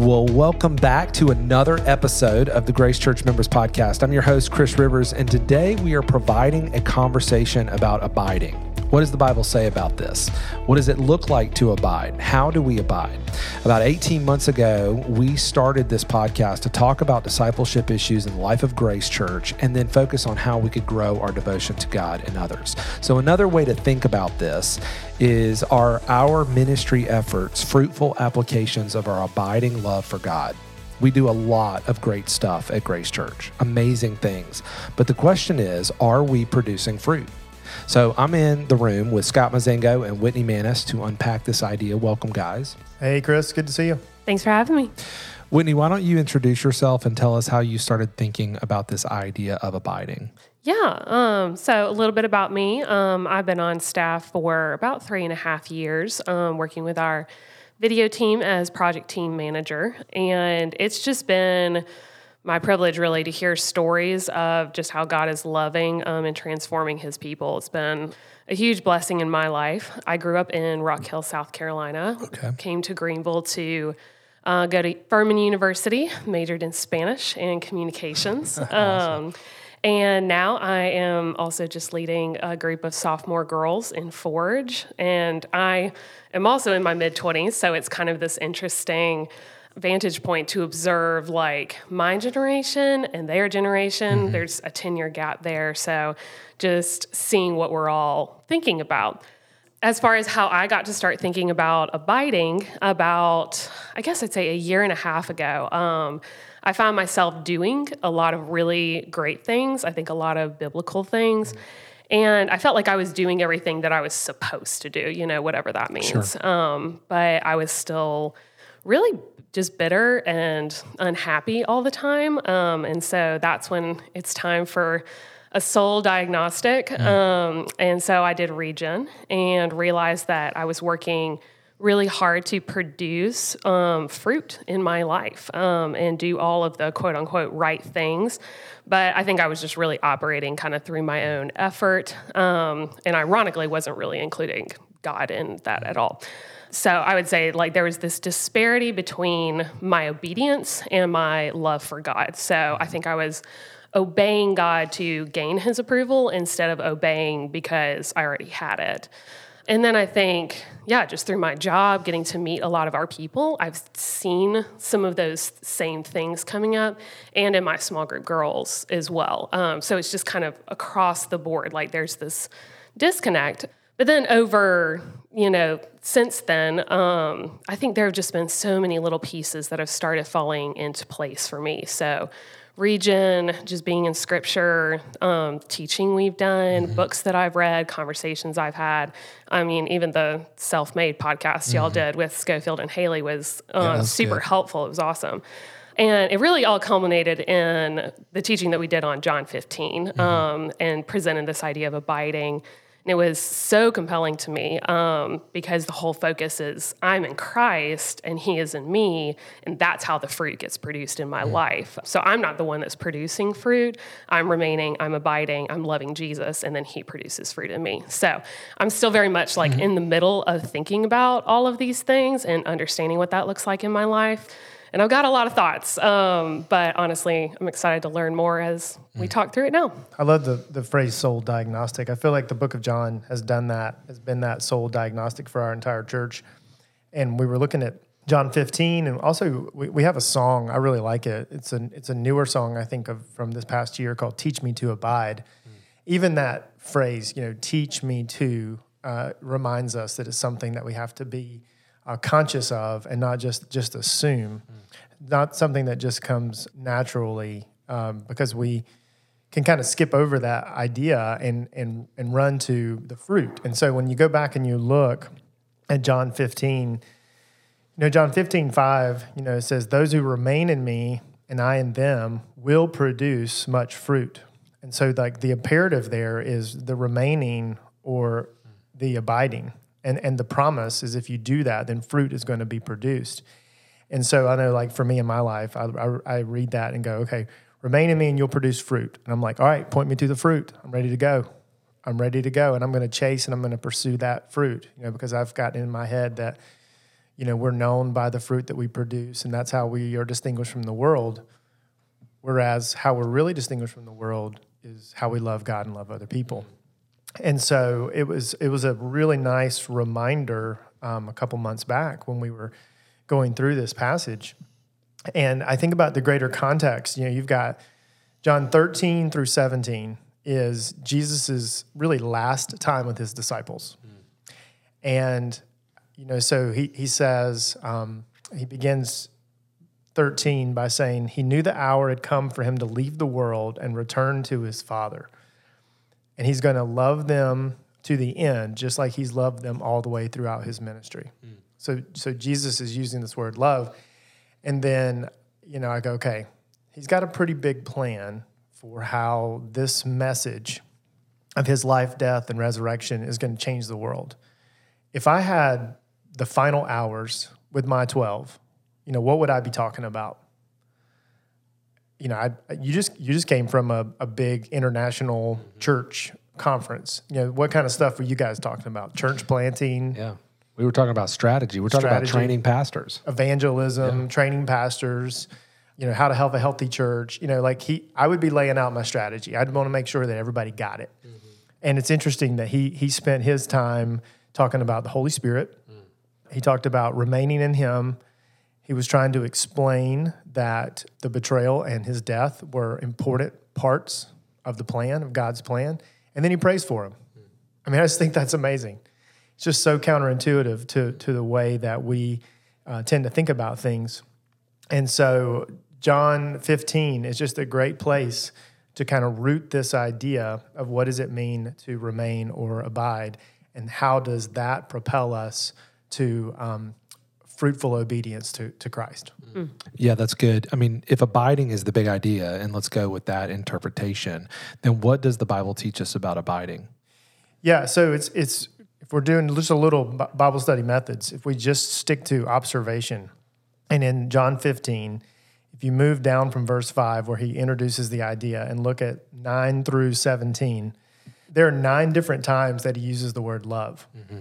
Well, welcome back to another episode of the Grace Church Members Podcast. I'm your host, Chris Rivers, and today we are providing a conversation about abiding. What does the Bible say about this? What does it look like to abide? How do we abide? About 18 months ago, we started this podcast to talk about discipleship issues in the life of Grace Church and then focus on how we could grow our devotion to God and others. So, another way to think about this is are our ministry efforts fruitful applications of our abiding love for God? We do a lot of great stuff at Grace Church, amazing things. But the question is, are we producing fruit? So I'm in the room with Scott Mazengo and Whitney Manis to unpack this idea. Welcome, guys. Hey, Chris. Good to see you. Thanks for having me. Whitney, why don't you introduce yourself and tell us how you started thinking about this idea of abiding? Yeah. Um, so, a little bit about me. Um, I've been on staff for about three and a half years, um, working with our video team as project team manager. And it's just been my privilege really to hear stories of just how God is loving um, and transforming his people. It's been a huge blessing in my life. I grew up in Rock Hill, South Carolina, okay. came to Greenville to uh, go to Furman University, majored in Spanish and communications. awesome. um, and now I am also just leading a group of sophomore girls in Forge. And I am also in my mid 20s, so it's kind of this interesting vantage point to observe like my generation and their generation. Mm-hmm. There's a 10 year gap there. So just seeing what we're all thinking about. As far as how I got to start thinking about abiding, about, I guess I'd say a year and a half ago, um, I found myself doing a lot of really great things. I think a lot of biblical things. Mm-hmm. And I felt like I was doing everything that I was supposed to do, you know, whatever that means. Sure. Um, but I was still really just bitter and unhappy all the time. Um, and so that's when it's time for a soul diagnostic. Mm. Um, and so I did Regen and realized that I was working really hard to produce um, fruit in my life um, and do all of the quote unquote right things. But I think I was just really operating kind of through my own effort. Um, and ironically, wasn't really including God in that at all. So I would say like there was this disparity between my obedience and my love for God. So I think I was obeying God to gain his approval instead of obeying because I already had it. And then I think, yeah, just through my job, getting to meet a lot of our people, I've seen some of those same things coming up, and in my small group girls as well. Um, so it's just kind of across the board, like there's this disconnect. But then over, you know, since then, um, I think there have just been so many little pieces that have started falling into place for me. So, Regen, just being in scripture, um, teaching we've done, mm-hmm. books that I've read, conversations I've had. I mean, even the self made podcast mm-hmm. y'all did with Schofield and Haley was um, yeah, super good. helpful. It was awesome. And it really all culminated in the teaching that we did on John 15 mm-hmm. um, and presented this idea of abiding and it was so compelling to me um, because the whole focus is I'm in Christ and He is in me, and that's how the fruit gets produced in my life. So I'm not the one that's producing fruit. I'm remaining, I'm abiding, I'm loving Jesus, and then He produces fruit in me. So I'm still very much like mm-hmm. in the middle of thinking about all of these things and understanding what that looks like in my life and I've got a lot of thoughts. Um, but honestly, I'm excited to learn more as we mm. talk through it now. I love the the phrase soul diagnostic. I feel like the Book of John has done that, has been that soul diagnostic for our entire church. And we were looking at John 15, and also we, we have a song. I really like it. It's a it's a newer song I think of from this past year called "Teach Me to Abide." Mm. Even that phrase, you know, "Teach me to," uh, reminds us that it's something that we have to be conscious of and not just just assume. Mm. Not something that just comes naturally um, because we can kind of skip over that idea and and and run to the fruit. And so when you go back and you look at John 15, you know, John 15, 5, you know, it says, Those who remain in me and I in them will produce much fruit. And so like the imperative there is the remaining or the abiding. And, and the promise is if you do that, then fruit is going to be produced. And so I know, like for me in my life, I, I, I, read that and go, okay, remain in me and you'll produce fruit. And I'm like, all right, point me to the fruit. I'm ready to go. I'm ready to go. And I'm going to chase and I'm going to pursue that fruit, you know, because I've gotten in my head that you know, we're known by the fruit that we produce, and that's how we are distinguished from the world. Whereas how we're really distinguished from the world is how we love God and love other people. And so it was it was a really nice reminder um, a couple months back when we were going through this passage. And I think about the greater context. You know, you've got John 13 through 17 is Jesus's really last time with his disciples. Mm. And, you know, so he, he says, um, he begins 13 by saying, He knew the hour had come for him to leave the world and return to his Father. And he's going to love them to the end, just like he's loved them all the way throughout his ministry. Mm. So, so Jesus is using this word love. And then, you know, I go, okay, he's got a pretty big plan for how this message of his life, death, and resurrection is going to change the world. If I had the final hours with my 12, you know, what would I be talking about? You know, I, you just you just came from a, a big international mm-hmm. church conference. You know, what kind of stuff were you guys talking about? Church planting? Yeah. We were talking about strategy. We're talking about training pastors, evangelism, yeah. training pastors, you know, how to help a healthy church. You know, like he, I would be laying out my strategy. I'd want to make sure that everybody got it. Mm-hmm. And it's interesting that he he spent his time talking about the Holy Spirit. Mm. He talked about remaining in Him. He was trying to explain that the betrayal and his death were important parts of the plan of God's plan, and then he prays for him. I mean, I just think that's amazing. It's just so counterintuitive to to the way that we uh, tend to think about things. And so John 15 is just a great place to kind of root this idea of what does it mean to remain or abide, and how does that propel us to um, fruitful obedience to, to Christ. Mm. Yeah, that's good. I mean, if abiding is the big idea, and let's go with that interpretation, then what does the Bible teach us about abiding? Yeah, so it's it's if we're doing just a little Bible study methods, if we just stick to observation, and in John 15, if you move down from verse 5, where he introduces the idea, and look at 9 through 17, there are nine different times that he uses the word love. Mm-hmm.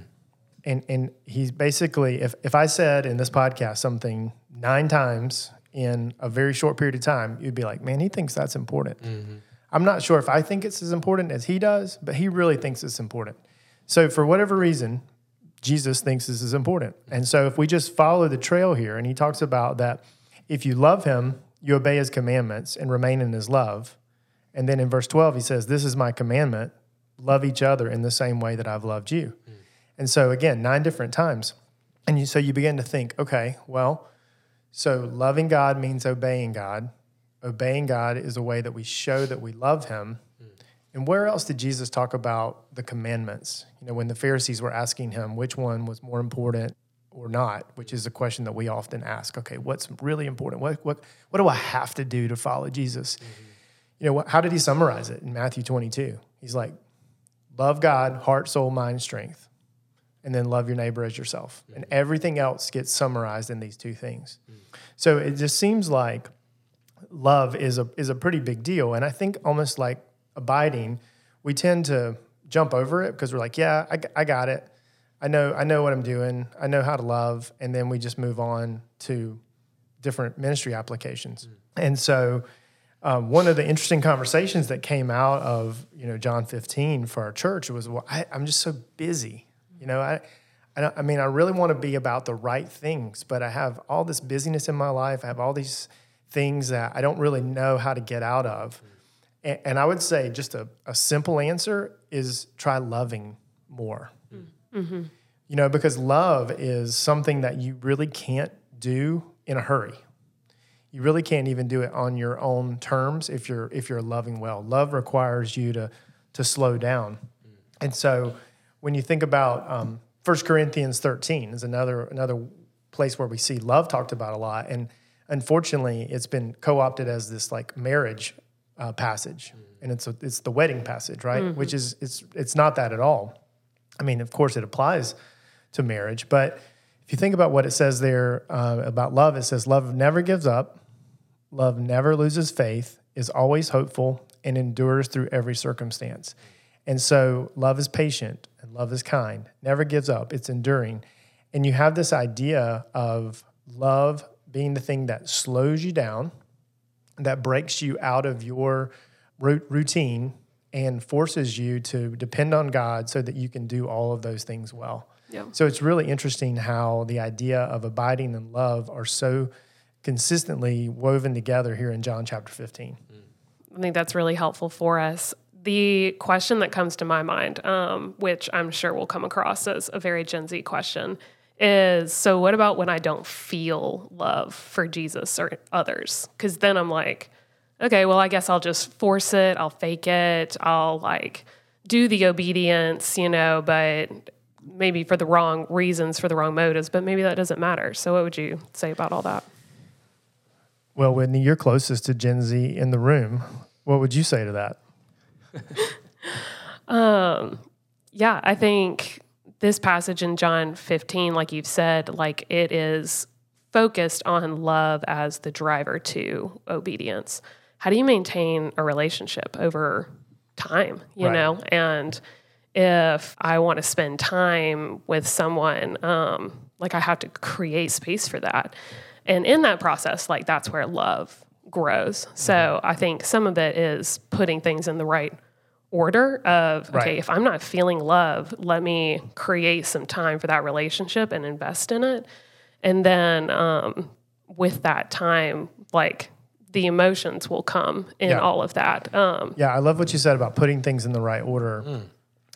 And, and he's basically, if, if I said in this podcast something nine times in a very short period of time, you'd be like, man, he thinks that's important. Mm-hmm. I'm not sure if I think it's as important as he does, but he really thinks it's important. So, for whatever reason, Jesus thinks this is important. And so, if we just follow the trail here, and he talks about that if you love him, you obey his commandments and remain in his love. And then in verse 12, he says, This is my commandment love each other in the same way that I've loved you. And so, again, nine different times. And you, so you begin to think, okay, well, so loving God means obeying God. Obeying God is a way that we show that we love him. And where else did Jesus talk about the commandments? You know, when the Pharisees were asking him which one was more important, or not, which is a question that we often ask. Okay, what's really important? What what what do I have to do to follow Jesus? Mm-hmm. You know, how did he summarize it in Matthew 22? He's like, love God, heart, soul, mind, strength, and then love your neighbor as yourself. Mm-hmm. And everything else gets summarized in these two things. Mm-hmm. So it just seems like love is a is a pretty big deal, and I think almost like abiding, we tend to jump over it because we're like, yeah, I, I got it I know I know what I'm doing. I know how to love, and then we just move on to different ministry applications. Mm. And so, um, one of the interesting conversations that came out of you know John 15 for our church was, well, I, am just so busy. You know, I, I, I mean, I really want to be about the right things, but I have all this busyness in my life. I have all these things that I don't really know how to get out of. And, and I would say just a, a simple answer is try loving more. Mm-hmm. You know, because love is something that you really can't do in a hurry. You really can't even do it on your own terms if you're if you're loving well. Love requires you to to slow down. And so when you think about um, 1 Corinthians 13 is another another place where we see love talked about a lot. And unfortunately, it's been co-opted as this like marriage uh, passage, and it's a, it's the wedding passage, right? Mm-hmm. Which is it's it's not that at all. I mean, of course, it applies to marriage, but if you think about what it says there uh, about love, it says, Love never gives up, love never loses faith, is always hopeful, and endures through every circumstance. And so, love is patient and love is kind, never gives up, it's enduring. And you have this idea of love being the thing that slows you down, that breaks you out of your routine and forces you to depend on God so that you can do all of those things well. Yeah. So it's really interesting how the idea of abiding in love are so consistently woven together here in John chapter 15. Mm. I think that's really helpful for us. The question that comes to my mind, um, which I'm sure will come across as a very Gen Z question, is so what about when I don't feel love for Jesus or others? Because then I'm like, okay, well, I guess I'll just force it, I'll fake it, I'll like do the obedience, you know, but maybe for the wrong reasons, for the wrong motives, but maybe that doesn't matter. So, what would you say about all that? Well, Whitney, you're closest to Gen Z in the room. What would you say to that? Yeah, I think this passage in John 15, like you've said, like it is focused on love as the driver to obedience. How do you maintain a relationship over time, you Right. know? And if I want to spend time with someone, um, like I have to create space for that. And in that process, like that's where love grows. So I think some of it is putting things in the right order of okay Right. if i'm not feeling love let me create some time for that relationship and invest in it and then um, with that time like the emotions will come in Yeah. all of that um, Yeah, I love what you said about putting things in the right order.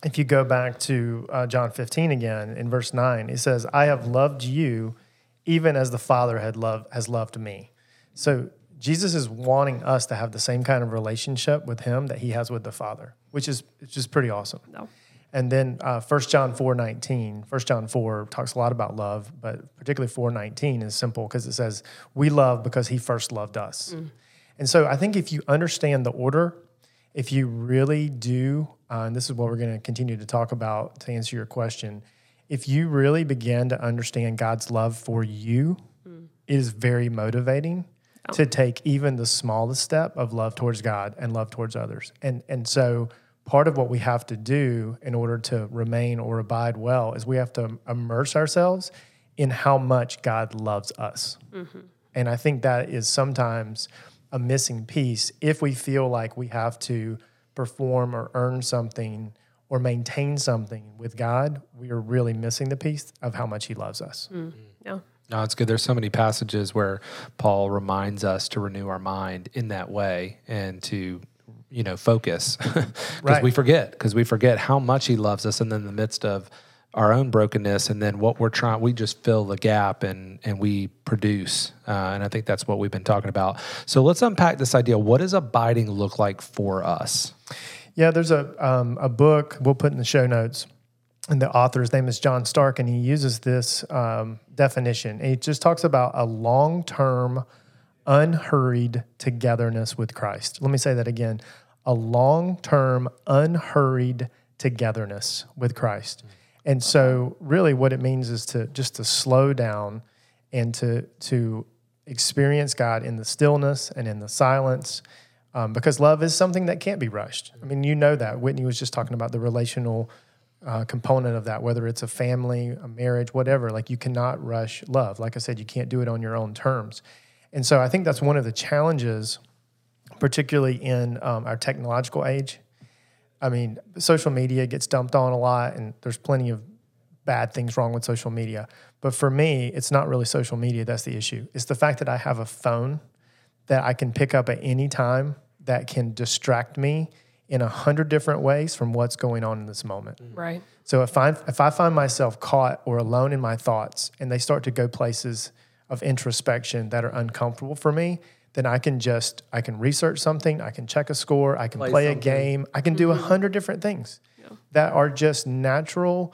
If you go back to uh, John 15 again in verse 9, he says, I have loved you even as the Father had loved, has loved me. So Jesus is wanting us to have the same kind of relationship with him that he has with the Father, which is it's just pretty awesome. no. And then uh, 1 John 4 19, 1 John 4 talks a lot about love, but particularly 4 19 is simple because it says, We love because he first loved us. And so I think if you understand the order, if you really do, uh, and this is what we're going to continue to talk about to answer your question, if you really begin to understand God's love for you, it is very motivating Oh. to take even the smallest step of love towards God and love towards others. And and so part of what we have to do in order to remain or abide well is we have to immerse ourselves in how much God loves us. Mm-hmm. And I think that is sometimes a missing piece if we feel like we have to perform or earn something or maintain something with God, we are really missing the piece of how much he loves us. Mm. Mm. yeah No, it's good. There's so many passages where Paul reminds us to renew our mind in that way and to, you know, focus because Right. we forget because we forget how much he loves us, and then in the midst of our own brokenness, and then what we're trying, we just fill the gap and and we produce. Uh, and I think that's what we've been talking about. So let's unpack this idea. What does abiding look like for us? Yeah, there's a um, a book we'll put in the show notes, and the author's name is John Stark, and he uses this um, definition. He just talks about a long term, unhurried togetherness with Christ. Let me say that again: a long term, unhurried togetherness with Christ. And so, really, what it means is to just to slow down and to to experience God in the stillness and in the silence, um, because love is something that can't be rushed. I mean, you know that. Whitney was just talking about the relational uh, component of that, whether it's a family, a marriage, whatever. Like you cannot rush love. Like I said, you can't do it on your own terms. And so, I think that's one of the challenges, particularly in um, our technological age. I mean, social media gets dumped on a lot, and there's plenty of bad things wrong with social media. But for me, it's not really social media that's the issue. It's the fact that I have a phone that I can pick up at any time that can distract me in a hundred different ways from what's going on in this moment. Mm-hmm. right. So if I if I find myself caught or alone in my thoughts and they start to go places of introspection that are uncomfortable for me, then I can just I can research something, I can check a score, I can play, Play a game, I can do a mm-hmm. hundred different things that are just natural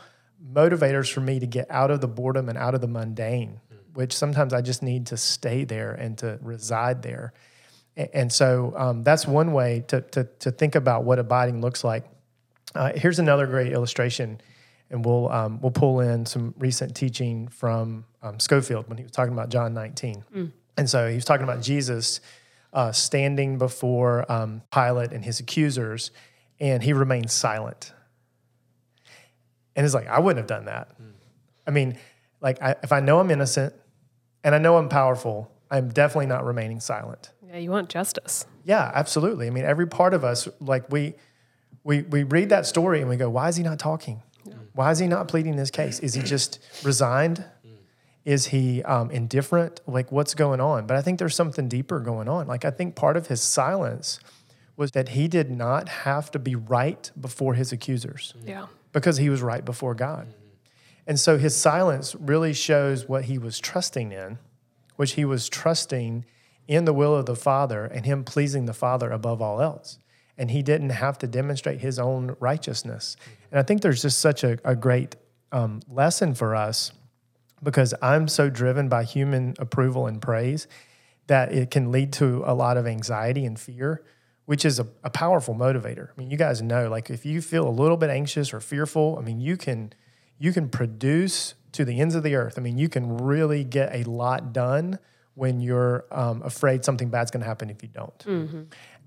motivators for me to get out of the boredom and out of the mundane, mm. which sometimes I just need to stay there and to reside there. And so um, that's one way to, to, to think about what abiding looks like. Uh, here's another great illustration, and we'll um, we'll pull in some recent teaching from um, Schofield when he was talking about John 19. And so he was talking about Jesus uh, standing before um, Pilate and his accusers, and he remained silent. And it's like I wouldn't have done that. I mean, Like, I, if I know I'm innocent and I know I'm powerful, I'm definitely not remaining silent. Yeah, you want justice. Yeah, absolutely. I mean, every part of us, like we, we, we read that story and we go, why is he not talking? Why is he not pleading this case? Is he just resigned? Is he um, indifferent? Like, what's going on? But I think there's something deeper going on. Like, I think part of his silence was that he did not have to be right before his accusers Yeah. because he was right before God. And so his silence really shows what he was trusting in, which he was trusting in the will of the Father and him pleasing the Father above all else. And he didn't have to demonstrate his own righteousness. And I think there's just such a, a great um, lesson for us because I'm so driven by human approval and praise that it can lead to a lot of anxiety and fear, which is a, a powerful motivator. I mean, you guys know, like if you feel a little bit anxious or fearful, I mean, you can you can produce to the ends of the earth. I mean, you can really get a lot done when you're um, afraid something bad's going to happen if you don't.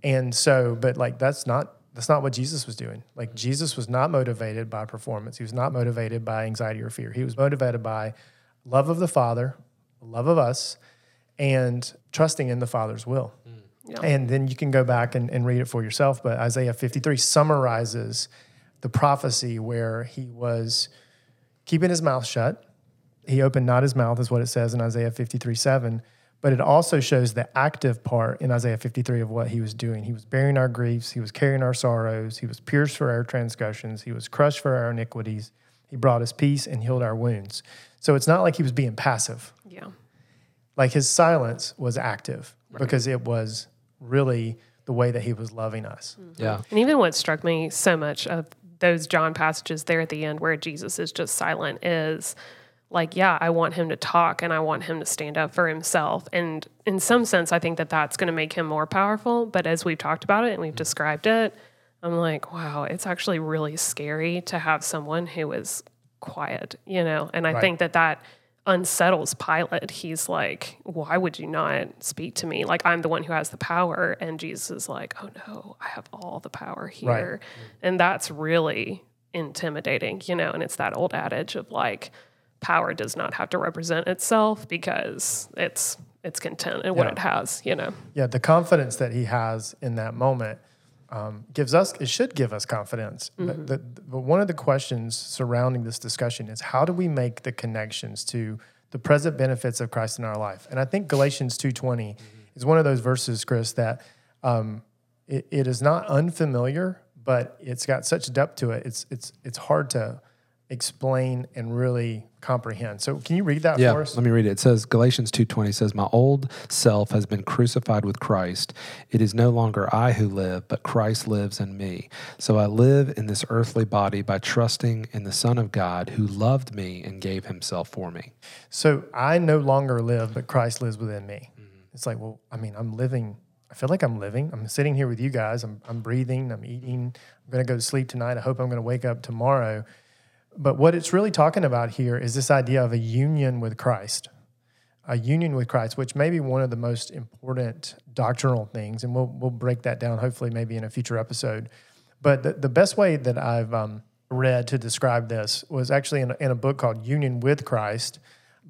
And so, but like that's not that's not what Jesus was doing. Like Jesus was not motivated by performance. He was not motivated by anxiety or fear. He was motivated by love of the Father, love of us, and trusting in the Father's will. Yeah. And then you can go back and, and read it for yourself. But Isaiah 53 summarizes the prophecy where he was keeping his mouth shut. He opened not his mouth, is what it says in Isaiah 53 7. But it also shows the active part in Isaiah 53 of what he was doing. He was bearing our griefs, he was carrying our sorrows, he was pierced for our transgressions, he was crushed for our iniquities. He brought us peace and healed our wounds. So it's not like he was being passive Yeah. like his silence was active because it was really the way that he was loving us. Mm-hmm. Yeah. And even what struck me so much of those John passages there at the end where Jesus is just silent is like, yeah, I want him to talk and I want him to stand up for himself. And in some sense, I think that that's going to make him more powerful. But as we've talked about it and we've described it, I'm like, wow, it's actually really scary to have someone who is quiet, you know? And I Right. think that that unsettles Pilate. He's like, why would you not speak to me? Like, I'm the one who has the power. And Jesus is like, oh no, I have all the power here. And that's really intimidating, you know? And it's that old adage of like, power does not have to represent itself because it's it's content in what Yeah. it has, you know. Yeah, the confidence that he has in that moment um, gives us, it should give us confidence. But, the, but one of the questions surrounding this discussion is how do we make the connections to the present benefits of Christ in our life? And I think Galatians 2.20 is one of those verses, Chris, that um, it, it is not unfamiliar, but it's got such depth to it. It's, it's, it's hard to explain and really comprehend. So can you read that Yeah, for us? let me read it. It says Galatians 2:20 says, "My old self has been crucified with Christ. It is no longer I who live, but Christ lives in me. So I live in this earthly body by trusting in the Son of God who loved me and gave himself for me." So I no longer live, but Christ lives within me. Mm-hmm. It's like, well, I mean, I'm living. I feel like I'm living. I'm sitting here with you guys. I'm, I'm breathing. I'm eating. I'm going to go to sleep tonight. I hope I'm going to wake up tomorrow. But what it's really talking about here is this idea of a union with Christ, a union with Christ, which may be one of the most important doctrinal things. And we'll, we'll break that down hopefully maybe in a future episode. But the, the best way that I've um, read to describe this was actually in a, in a book called Union with Christ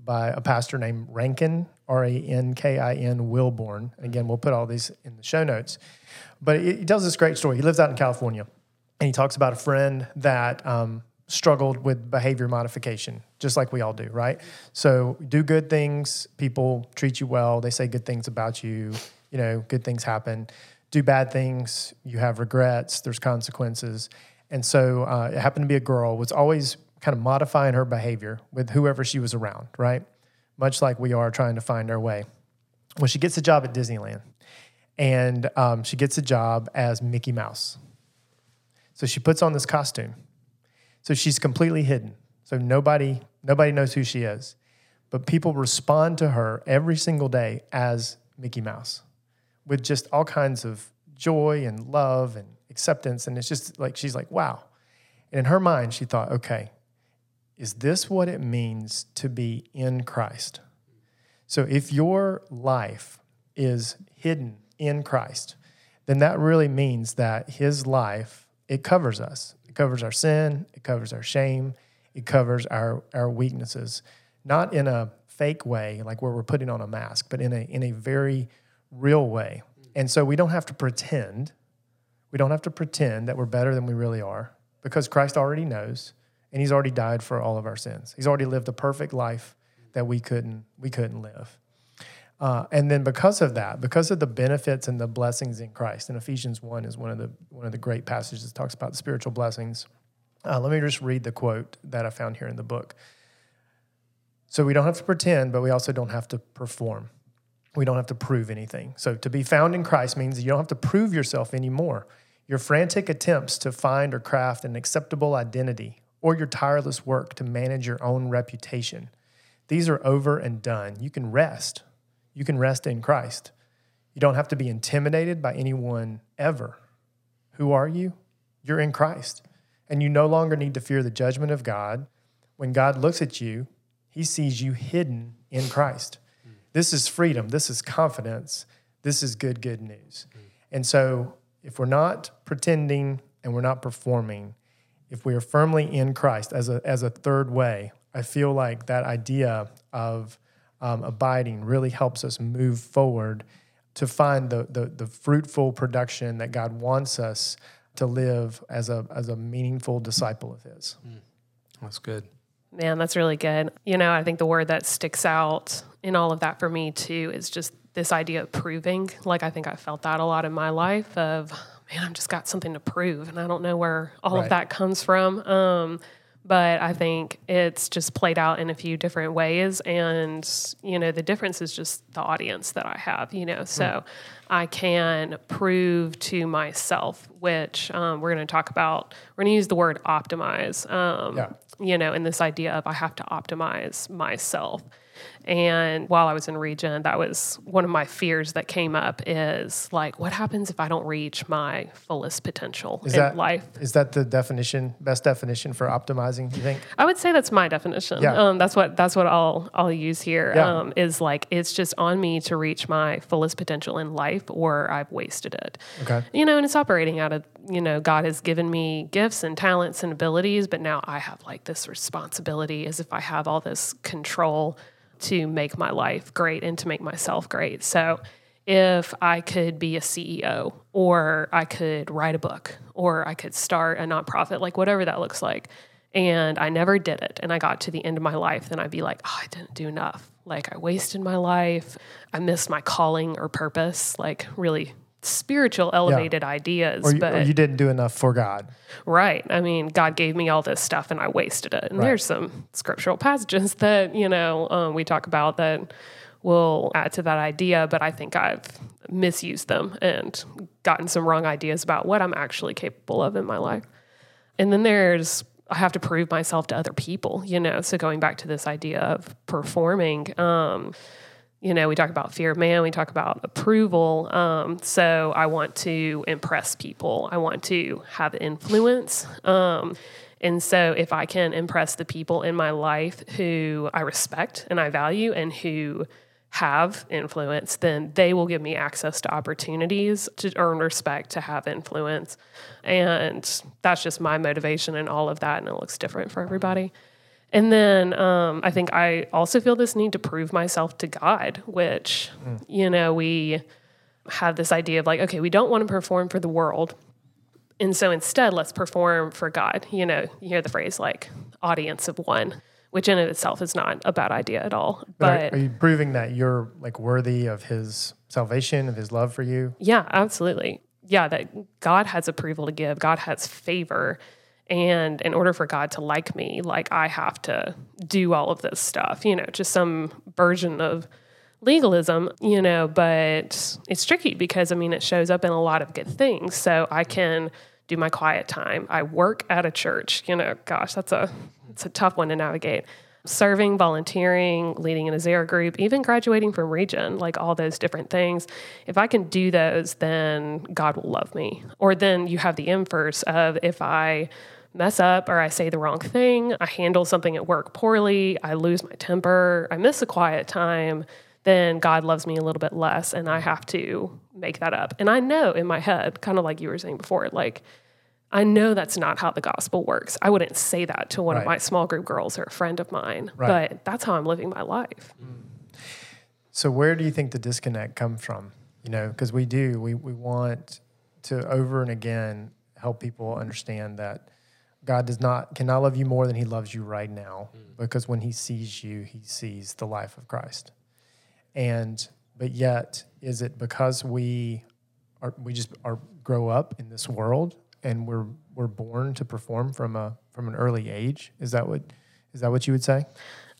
by a pastor named Rankin, R A N K I N Wilbourne. Again, we'll put all these in the show notes. But he tells this great story. He lives out in California, and he talks about a friend that um, struggled with behavior modification, just like we all do, right? So do good things, people treat you well, they say good things about you, you know, good things happen. Do bad things, you have regrets, there's consequences. And so uh, it happened to be a girl, was always kind of modifying her behavior with whoever she was around, right? Much like we are trying to find our way. Well, she gets a job at Disneyland, and um, she gets a job as Mickey Mouse. So she puts on this costume. So she's completely hidden. So nobody nobody knows who she is. But people respond to her every single day as Mickey Mouse with just all kinds of joy and love and acceptance and it's just like she's like, "Wow." And in her mind, she thought, "Okay, is this what it means to be in Christ?" So if your life is hidden in Christ, then that really means that his life, it covers us. It covers our sin, it covers our shame, it covers our, our weaknesses. not in a fake way, like where we're putting on a mask, but in a in a very real way. And so we don't have to pretend. We don't have to pretend that we're better than we really are because Christ already knows and he's already died for all of our sins. He's already lived a perfect life that we couldn't we couldn't live. Uh, and then because of that, because of the benefits and the blessings in Christ, and Ephesians one is one of the one of the great passages that talks about the spiritual blessings. Uh, let me just read the quote that I found here in the book. So we don't have to pretend, but we also don't have to perform. We don't have to prove anything. So to be found in Christ means you don't have to prove yourself anymore. Your frantic attempts to find or craft an acceptable identity, or your tireless work to manage your own reputation, these are over and done. You can rest you can rest in Christ. You don't have to be intimidated by anyone ever. Who are you? You're in Christ. And you no longer need to fear the judgment of God. When God looks at you, he sees you hidden in Christ. This is freedom. This is confidence. This is good, good news. And so, if we're not pretending and we're not performing, if we are firmly in Christ as a, as a third way, I feel like that idea of um, abiding really helps us move forward to find the, the, the fruitful production that God wants us to live as a, as a meaningful disciple of His. Mm. That's good. Man, that's really good. You know, I think the word that sticks out in all of that for me too is just this idea of proving. Like, I think I felt that a lot in my life of, man, I've just got something to prove, and I don't know where all right. of that comes from. Um, but I think it's just played out in a few different ways. And, you know, the difference is just the audience that I have, you know. So mm. I can prove to myself, which um, we're going to talk about, we're going to use the word optimize, um, yeah. you know, in this idea of I have to optimize myself. And while I was in Regen, that was one of my fears that came up is like, what happens if I don't reach my fullest potential is in that, life? Is that the definition, best definition for optimizing, you think? I would say that's my definition. Yeah. Um, that's what that's what I'll I'll use here. Yeah. Um, is like it's just on me to reach my fullest potential in life or I've wasted it. Okay. You know, and it's operating out of, you know, God has given me gifts and talents and abilities, but now I have like this responsibility as if I have all this control to make my life great and to make myself great. So if I could be a CEO or I could write a book or I could start a nonprofit, like whatever that looks like, and I never did it, and I got to the end of my life, then I'd be like, oh, I didn't do enough. Like I wasted my life. I missed my calling or purpose. Like really spiritual elevated yeah. ideas or you, but or you didn't do enough for god right i mean god gave me all this stuff and i wasted it and right. there's some scriptural passages that you know um, we talk about that will add to that idea but i think i've misused them and gotten some wrong ideas about what i'm actually capable of in my life and then there's I have to prove myself to other people, you know. So going back to this idea of performing, um, you know, we talk about fear of man, we talk about approval. Um, so I want to impress people, I want to have influence. Um, and so if I can impress the people in my life who I respect and I value and who have influence, then they will give me access to opportunities to earn respect, to have influence. And that's just my motivation and all of that. And it looks different for everybody. And then um, I think I also feel this need to prove myself to God, which, mm. you know, we have this idea of like, okay, we don't want to perform for the world. And so instead, let's perform for God. You know, you hear the phrase like audience of one, which in itself is not a bad idea at all. But, but are, are you proving that you're like worthy of his salvation, of his love for you? Yeah, absolutely. Yeah, that God has approval to give, God has favor and in order for God to like me, like I have to do all of this stuff, you know, just some version of legalism, you know, but it's tricky because I mean, it shows up in a lot of good things. So I can do my quiet time. I work at a church, you know, gosh, that's a, it's a tough one to navigate. Serving, volunteering, leading an Azera group, even graduating from Regen, like all those different things. If I can do those, then God will love me. Or then you have the inverse of if I mess up or I say the wrong thing, I handle something at work poorly, I lose my temper, I miss a quiet time, then God loves me a little bit less and I have to make that up. And I know in my head, kind of like you were saying before, like I know that's not how the gospel works. I wouldn't say that to one Right. of my small group girls or a friend of mine, Right. but that's how I'm living my life. So where do you think the disconnect comes from? You know, because we do, we, we want to over and again help people understand that God does not cannot love you more than he loves you right now mm. because when he sees you, he sees the life of Christ. And but yet is it because we are we just are grow up in this world and we're we're born to perform from a from an early age? Is that what is that what you would say?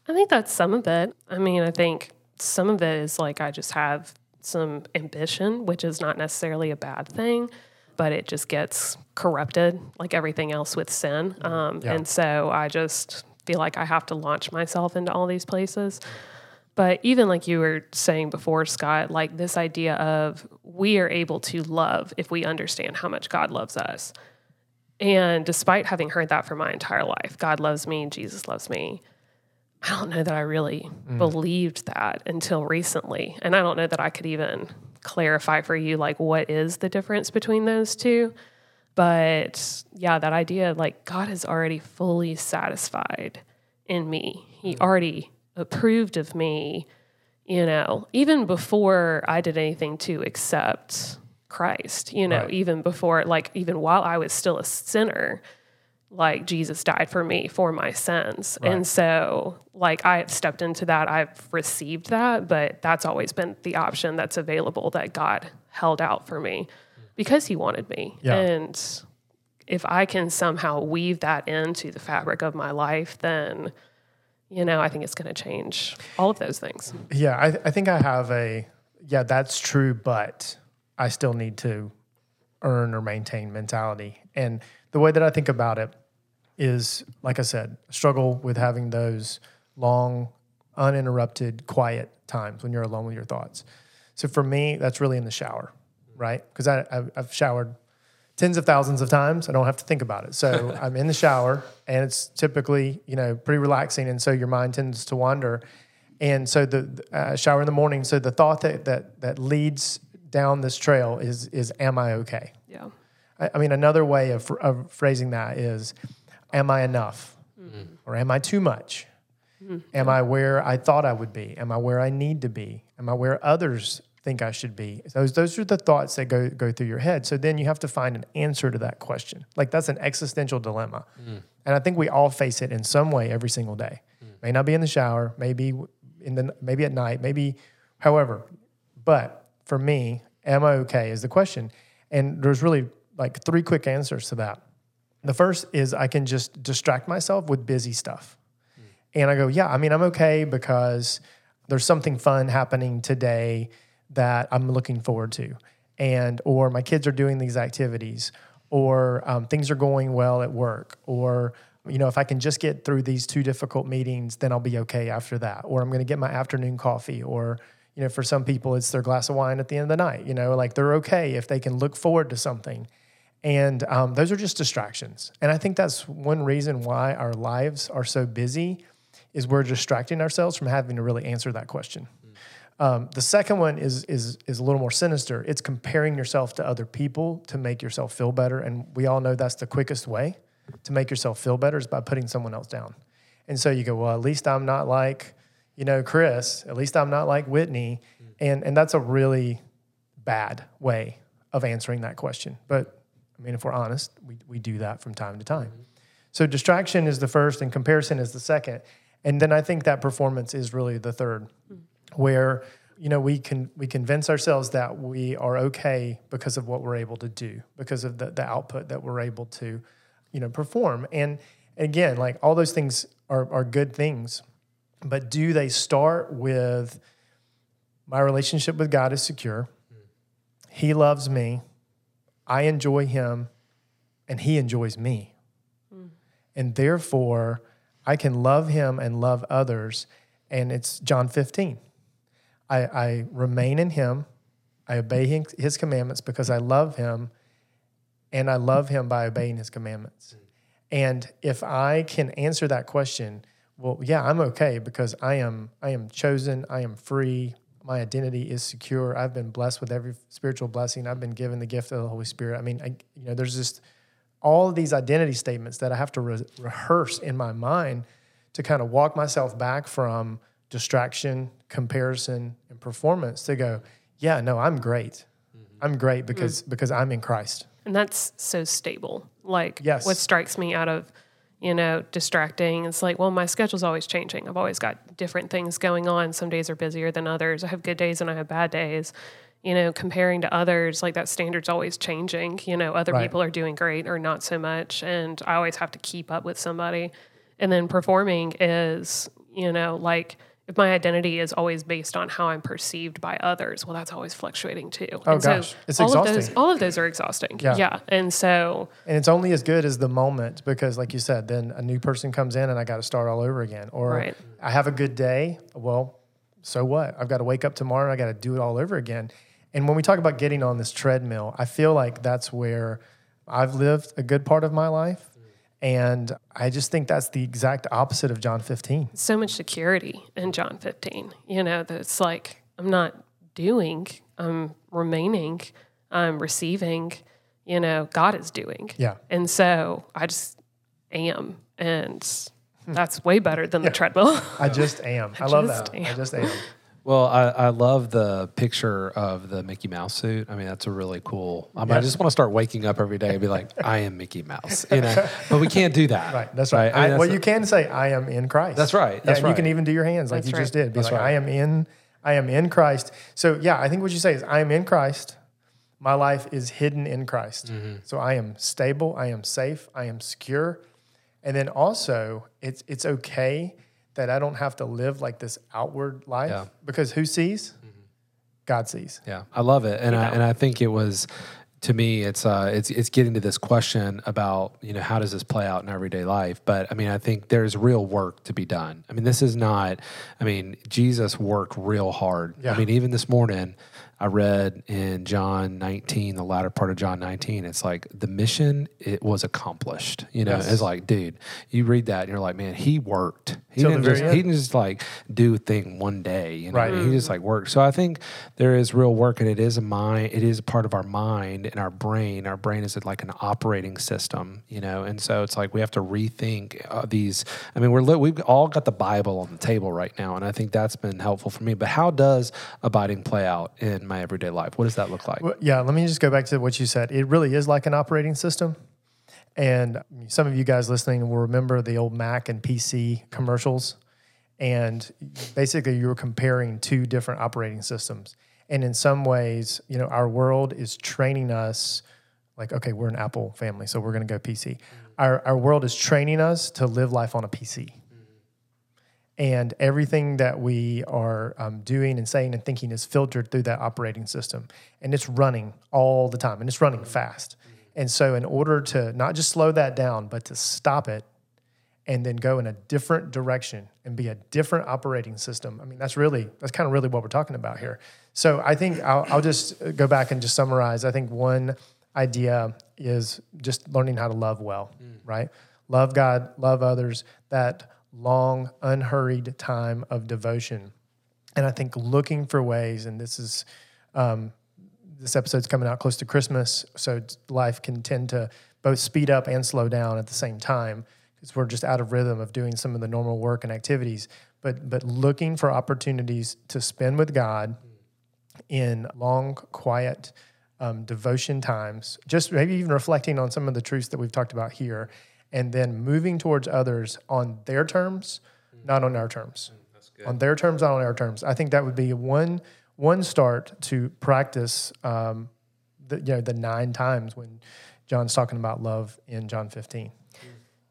I think that's some of it. I mean, I think some of it is like I just have some ambition, which is not necessarily a bad thing, but it just gets corrupted like everything else with sin. Um, Yeah. And so I just feel like I have to launch myself into all these places. But even like you were saying before, Scott, like this idea of we are able to love if we understand how much God loves us. And despite having heard that for my entire life, God loves me, Jesus loves me. I don't know that I really mm. believed that until recently. And I don't know that I could even clarify for you like what is the difference between those two. But yeah, that idea like God is already fully satisfied in me. He mm. already approved of me, you know, even before I did anything to accept Christ, you know, Right. even before like even while I was still a sinner, like Jesus died for me for my sins. Right. And so like I've stepped into that, I've received that, but that's always been the option that's available that God held out for me because he wanted me. Yeah. And if I can somehow weave that into the fabric of my life, then you know, I think it's going to change all of those things. Yeah, I, I think I have a yeah, that's true, but I still need to earn or maintain mentality. And the way that I think about it is, like I said, struggle with having those long, uninterrupted, quiet times when you're alone with your thoughts. So for me, that's really in the shower, right? Because I've showered tens of thousands of times. I don't have to think about it. So I'm in the shower, and it's typically you know pretty relaxing, and so your mind tends to wander. And so the uh, shower in the morning. So the thought that that that leads down this trail is is Am I okay? Yeah. I, I mean, another way of, of phrasing that is, Am I enough, or am I too much? Am I where I thought I would be? Am I where I need to be? Am I where others think I should be? Those those are the thoughts that go go through your head. So then you have to find an answer to that question. Like that's an existential dilemma, mm. and I think we all face it in some way every single day. Mm. May not be in the shower, maybe in the maybe at night, maybe however. But for me, am I okay is the question, and there's really like three quick answers to that. The first is I can just distract myself with busy stuff. Mm. And I go, yeah, I mean, I'm okay because there's something fun happening today that I'm looking forward to. And, or my kids are doing these activities, or um, things are going well at work, or, you know, if I can just get through these two difficult meetings, then I'll be okay after that. Or I'm going to get my afternoon coffee, or, you know, for some people, it's their glass of wine at the end of the night. You know, like they're okay if they can look forward to something. And um, those are just distractions. And I think that's one reason why our lives are so busy is we're distracting ourselves from having to really answer that question. Um, the second one is is is a little more sinister. It's comparing yourself to other people to make yourself feel better, and we all know that's the quickest way to make yourself feel better is by putting someone else down. And so you go, well, at least I'm not like, you know, Chris. At least I'm not like Whitney, mm. and and that's a really bad way of answering that question. But I mean, if we're honest, we we do that from time to time. Mm-hmm. So distraction is the first, and comparison is the second, and then I think that performance is really the third mm. Where you know we can we convince ourselves that we are okay because of what we're able to do because of the, the output that we're able to you know perform. And again like all those things are, are good things but do they start with my relationship with god is secure. He loves me. I enjoy him and he enjoys me. Hmm. And therefore i can love him and love others. And it's john 15 I, I remain in him. I obey his, commandments because I love him, and I love him by obeying his commandments. And if I can answer that question, well, yeah, I'm okay because I am I am chosen. I am free. My identity is secure. I've been blessed with every spiritual blessing. I've been given the gift of the Holy Spirit. I mean, I, you know, there's just all these identity statements that I have to re- rehearse in my mind to kind of walk myself back from distraction, comparison, and performance to go, yeah, no, I'm great. Mm-hmm. I'm great because mm. because I'm in Christ. And that's so stable. Like Yes. what strikes me out of, you know, distracting, it's like, well, my schedule's always changing. I've always got different things going on. Some days are busier than others. I have good days and I have bad days. You know, comparing to others, like that standard's always changing. You know, other Right. people are doing great or not so much. And I always have to keep up with somebody. And then performing is, you know, like if my identity is always based on how I'm perceived by others, well, that's always fluctuating too. Oh, and gosh. so It's all of those, exhausting. all of those are exhausting. Yeah. yeah. And so And it's only as good as the moment because, like you said, then a new person comes in and I got to start all over again. Or Right. I have a good day. Well, so what? I've got to wake up tomorrow. I got to do it all over again. And when we talk about getting on this treadmill, I feel like that's where I've lived a good part of my life. And I just think that's the exact opposite of John 15. so much security in John 15. You know, that it's like I'm not doing, I'm remaining, I'm receiving, you know, God is doing. Yeah. And so I just am. And that's way better than the treadmill. I just am. I, love that. am. I just am. Well, I, I love the picture of the Mickey Mouse suit. I mean, that's a really cool. I, mean, I just want to start waking up every day and be like, I am Mickey Mouse, you know. But we can't do that. Right. That's right. I mean, I, that's well, the- you can say, I am in Christ. That's right. Yeah, That's and You can even do your hands like That's you just did. Be That's like, right. I am in, I am in Christ. So yeah, I think what you say is, I am in Christ. My life is hidden in Christ. Mm-hmm. So I am stable. I am safe. I am secure. And then also, it's it's okay that I don't have to live like this outward life Yeah. because who sees? God sees. Yeah, I love it, and I, and I think it was to me, it's uh, it's it's getting to this question about you know how does this play out in everyday life. But I mean, I think there's real work to be done. I mean, this is not. I mean, Jesus worked real hard. Yeah. I mean, even this morning. I read in John 19, the latter part of John 19, it's like the mission it was accomplished. You know, Yes. it's like, dude, you read that and you're like, man, he worked. He didn't just he didn't just like do a thing one day. You know, Right. he just like worked. So I think there is real work, and it is a mind. It is a part of our mind and our brain. Our brain is like an operating system, you know. And so it's like we have to rethink uh, these. I mean, we're we've all got the Bible on the table right now, and I think that's been helpful for me. But how does abiding play out in my everyday life? What does that look like? Well, yeah, let me just go back to what you said. It really is like an operating system. And some of you guys listening will remember the old Mac and PC commercials. And basically, you were comparing two different operating systems. And in some ways, you know, our world is training us like, okay, we're an Apple family, so we're going to go PC. Our, our world is training us to live life on a PC and everything that we are um, doing and saying and thinking is filtered through that operating system. And it's running all the time and it's running fast. And so in order to not just slow that down but to stop it and then go in a different direction and be a different operating system i mean that's really that's kind of really what we're talking about here. So i think i'll, I'll just go back and just summarize. I think one idea is just learning how to love well right? Love god love others that long unhurried time of devotion and i think looking for ways and this is um, this episode's coming out close to Christmas, so life can tend to both speed up and slow down at the same time because we're just out of rhythm of doing some of the normal work and activities. But but looking for opportunities to spend with God in long, quiet um, devotion times, just maybe even reflecting on some of the truths that we've talked about here, and then moving towards others on their terms, not on our terms. On their terms, not on our terms. I think that would be one one start to practice um, the you know the nine times when John's talking about love in John 15.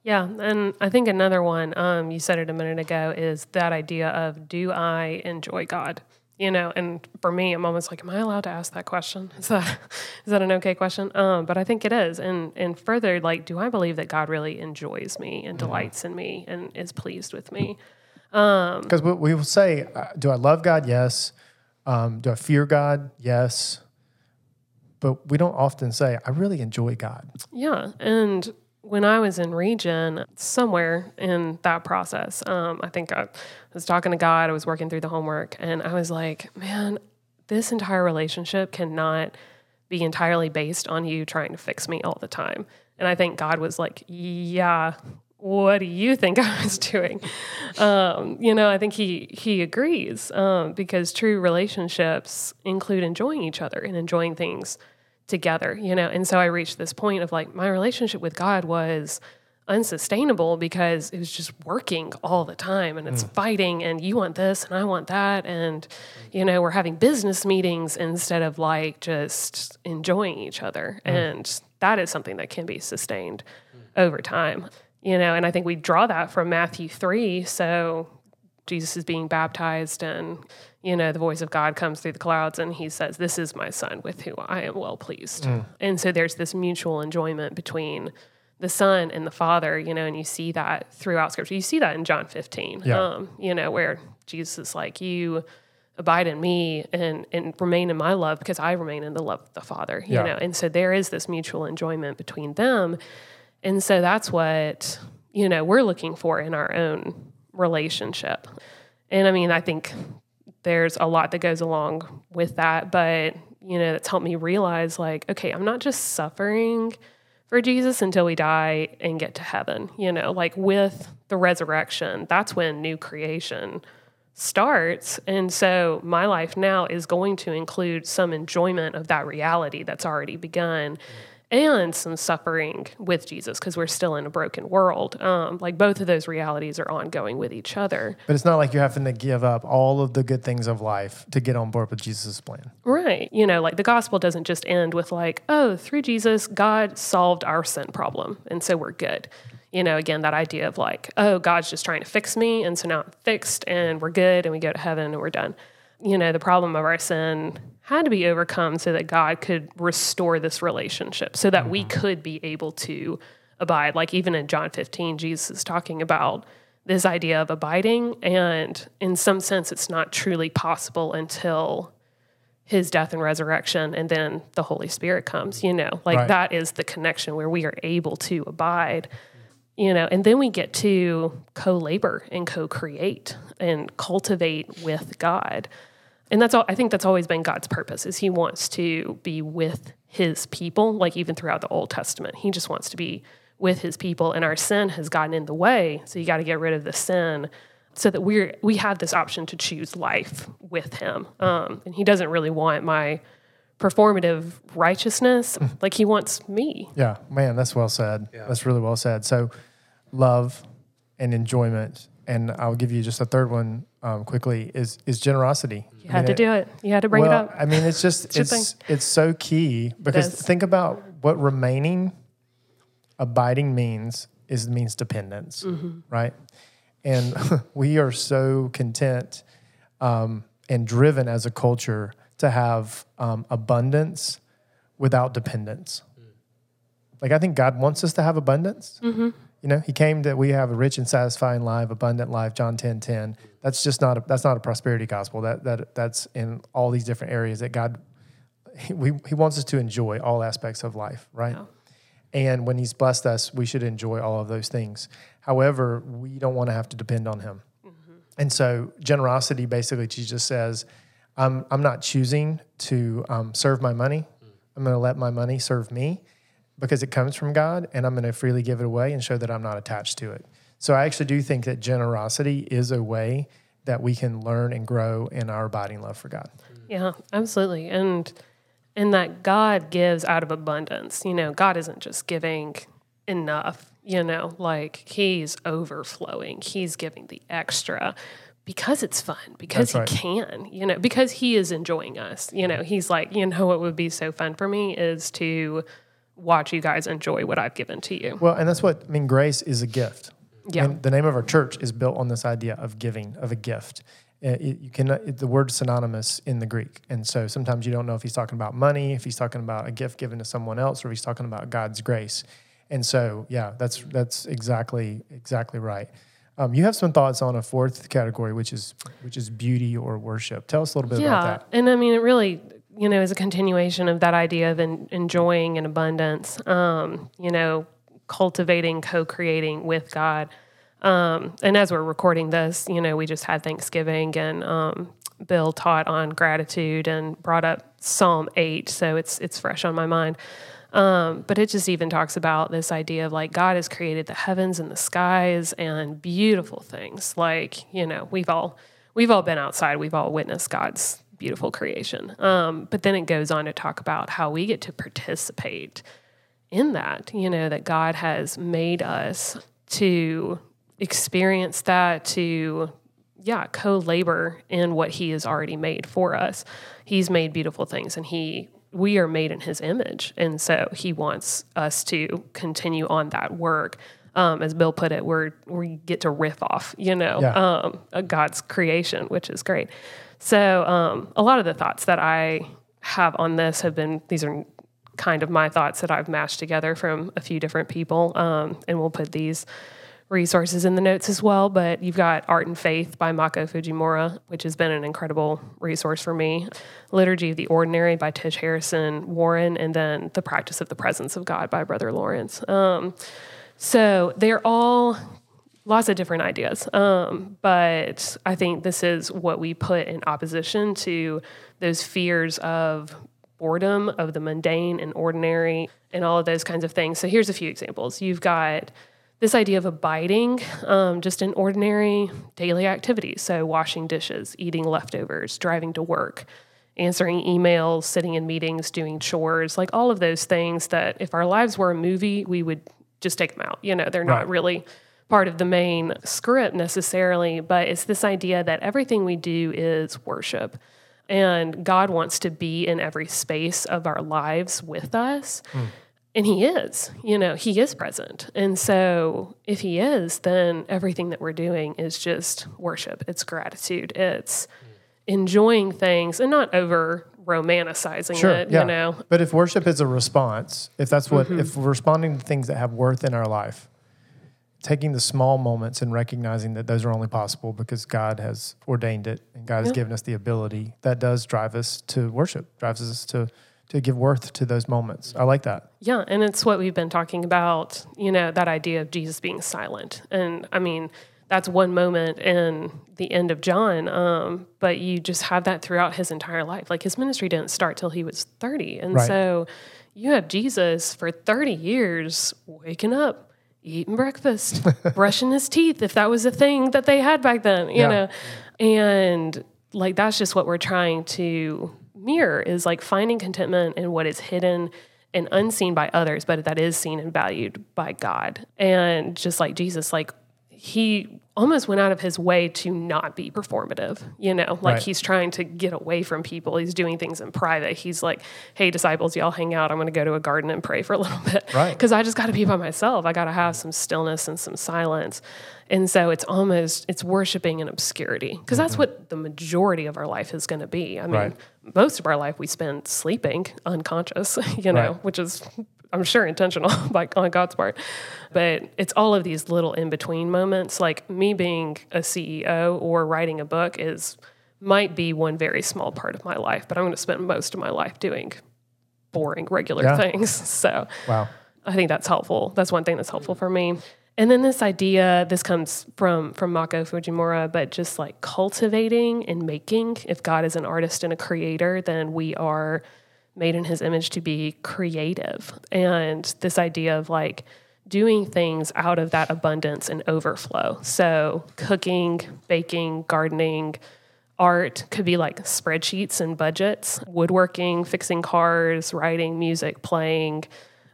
Yeah, and I think another one, um, you said it a minute ago, is that idea of do I enjoy God? You know, and for me, I'm almost like, am I allowed to ask that question? Is that is that an okay question? Um, but I think it is. And and further, like, do I believe that God really enjoys me and delights in me and is pleased with me? Because we, we will say, uh, do I love God? Yes. Um, do I fear God? Yes. But we don't often say, I really enjoy God. Yeah, and when I was in Regen, somewhere in that process, um, I think I was talking to God. I was working through the homework, and I was like, "Man, this entire relationship cannot be entirely based on you trying to fix me all the time." And I think God was like, yeah, what do you think I was doing? Um, you know, I think he he agrees um, because true relationships include enjoying each other and enjoying things together. You know, and so I reached this point of like my relationship with God was unsustainable because it was just working all the time and it's mm. fighting and you want this and I want that and you know we're having business meetings instead of like just enjoying each other mm. and that is something that can be sustained mm. over time you know and I think we draw that from Matthew 3 so Jesus is being baptized and you know the voice of God comes through the clouds and he says this is my son with whom I am well pleased mm. and so there's this mutual enjoyment between the Son and the Father, you know, and you see that throughout Scripture. You see that in John 15, yeah. um, you know, where Jesus is like, You abide in me and, and remain in my love because I remain in the love of the Father, you yeah. know. And so there is this mutual enjoyment between them. And so that's what, you know, we're looking for in our own relationship. And I mean, I think there's a lot that goes along with that, but, you know, that's helped me realize like, okay, I'm not just suffering for Jesus until we die and get to heaven. You know, like with the resurrection, that's when new creation starts. And so my life now is going to include some enjoyment of that reality that's already begun and some suffering with Jesus because we're still in a broken world. Um, like both of those realities are ongoing with each other. But it's not like you're having to give up all of the good things of life to get on board with Jesus' plan. Right. You know, like the gospel doesn't just end with like, oh, through Jesus, God solved our sin problem. And so we're good. You know, again, that idea of like, oh, God's just trying to fix me. And so now I'm fixed and we're good and we go to heaven and we're done. You know, the problem of our sin had to be overcome so that God could restore this relationship, so that mm-hmm. we could be able to abide. Like even in John 15, Jesus is talking about this idea of abiding. And in some sense, it's not truly possible until his death and resurrection and then the Holy Spirit comes, you know, like right. that is the connection where we are able to abide, you know, and then we get to co labor and co create and cultivate with God and that's all i think that's always been god's purpose is he wants to be with his people like even throughout the old testament. He just wants to be with his people and our sin has gotten in the way so you got to get rid of the sin so that we're we have this option to choose life with him. Um, and he doesn't really want my performative righteousness. Like he wants me. Yeah man that's well said. Yeah. that's really well said. So love and enjoyment and i'll give you just a third one um, quickly is is generosity. You had to it, do it. You had to bring well, it up. I mean, it's just it's it's, it's, so key because think about what remaining abiding means is means dependence, mm-hmm. right? And we are so content um, and driven as a culture to have um, abundance without dependence. Mm. Like I think God wants us to have abundance. Mm-hmm you know, he came that we have a rich and satisfying life, abundant life, John 10 10. That's just not a, that's not a prosperity gospel. That, that, that's in all these different areas that God, he, we, he wants us to enjoy all aspects of life, right? And when he's blessed us, we should enjoy all of those things. However, we don't want to have to depend on him. Mm-hmm. And so, generosity basically, Jesus says, I'm, I'm not choosing to um, serve my money. I'm going to let my money serve me because it comes from God and I'm going to freely give it away and show that I'm not attached to it. So I actually do think that generosity is a way that we can learn and grow in our abiding love for God. Yeah, absolutely. And and that God gives out of abundance. You know, God isn't just giving enough, you know, like he's overflowing. He's giving the extra because it's fun, because That's he can, you know, because he is enjoying us. You know, he's like, you know what would be so fun for me is to watch you guys enjoy what I've given to you. Well, and that's what I mean. Grace is a gift. Yeah. And the name of our church is built on this idea of giving, of a gift. Uh, it, you can it, the word synonymous in the Greek, and so sometimes you don't know if he's talking about money, if he's talking about a gift given to someone else, or if he's talking about God's grace. And so, yeah, that's that's exactly exactly right. Um, you have some thoughts on a fourth category, which is which is beauty or worship. Tell us a little bit yeah, about that. and I mean, it really you know, is a continuation of that idea of en- enjoying in abundance, um, you know, cultivating, co creating with God. Um, and as we're recording this, you know, we just had Thanksgiving and um, Bill taught on gratitude and brought up Psalm 8. So it's, it's fresh on my mind. Um, but it just even talks about this idea of like God has created the heavens and the skies and beautiful things. Like, you know, we've all we've all been outside, we've all witnessed God's beautiful creation. Um, but then it goes on to talk about how we get to participate in that, you know, that God has made us to experience that, to, yeah, co labor in what He has already made for us. He's made beautiful things and He, we are made in His image. And so He wants us to continue on that work. Um, as Bill put it, we're, we get to riff off, you know, Yeah. um, God's creation, which is great. So, um, a lot of the thoughts that I have on this have been, these are kind of my thoughts that I've mashed together from a few different people. Um, and we'll put these resources in the notes as well. But you've got Art and Faith by Mako Fujimura, which has been an incredible resource for me. Liturgy of the Ordinary by Tish Harrison Warren, and then The Practice of the Presence of God by Brother Lawrence. Um, so they're all lots of different ideas. Um, but I think this is what we put in opposition to those fears of boredom, of the mundane and ordinary, and all of those kinds of things. So here's a few examples. You've got this idea of abiding um, just in ordinary daily activities. So washing dishes, eating leftovers, driving to work. Answering emails, sitting in meetings, doing chores, like all of those things that if our lives were a movie, we would just take them out. You know, they're not really part of the main script necessarily, but it's this idea that everything we do is worship. And God wants to be in every space of our lives with us. And He is, you know, He is present. And so if He is, then everything that we're doing is just worship, it's gratitude, it's enjoying things and not over romanticizing Sure. it, yeah. you know. But if worship is a response, if that's what, Mm-hmm. if responding to things that have worth in our life, taking the small moments and recognizing that those are only possible because God has ordained it and God has given us the ability, that does drive us to worship, drives us to to give worth to those moments. I like that. Yeah, and it's what we've been talking about, you know, that idea of Jesus being silent. And I mean, that's one moment in the end of John, um, but you just have that throughout his entire life. Like his ministry didn't start till he was 30. And Right. so you have Jesus for 30 years waking up, eating breakfast, brushing his teeth, if that was a thing that they had back then, you Yeah. know. And like that's just what we're trying to mirror is like finding contentment in what is hidden and unseen by others, but that is seen and valued by God. And just like Jesus, like he almost went out of his way to not be performative, you know, like Right. he's trying to get away from people. He's doing things in private. He's like, hey, disciples, y'all hang out. I'm going to go to a garden and pray for a little bit. Right. Because I just got to be by myself. I got to have some stillness and some silence. And so it's almost, it's worshiping in obscurity because that's mm-hmm. what the majority of our life is going to be. I mean, Right. most of our life we spend sleeping unconscious, you know, Right. which is, I'm sure, intentional by, on God's part. But it's all of these little in between moments. Like me being a CEO or writing a book is, might be one very small part of my life, but I'm going to spend most of my life doing boring, regular Yeah. things. So, Wow. I think that's helpful. That's one thing that's helpful for me. And then this idea, this comes from from Mako Fujimura, but just like cultivating and making. If God is an artist and a creator, then we are made in His image to be creative. And this idea of like doing things out of that abundance and overflow. So cooking, baking, gardening, art could be like spreadsheets and budgets, woodworking, fixing cars, writing, music, playing.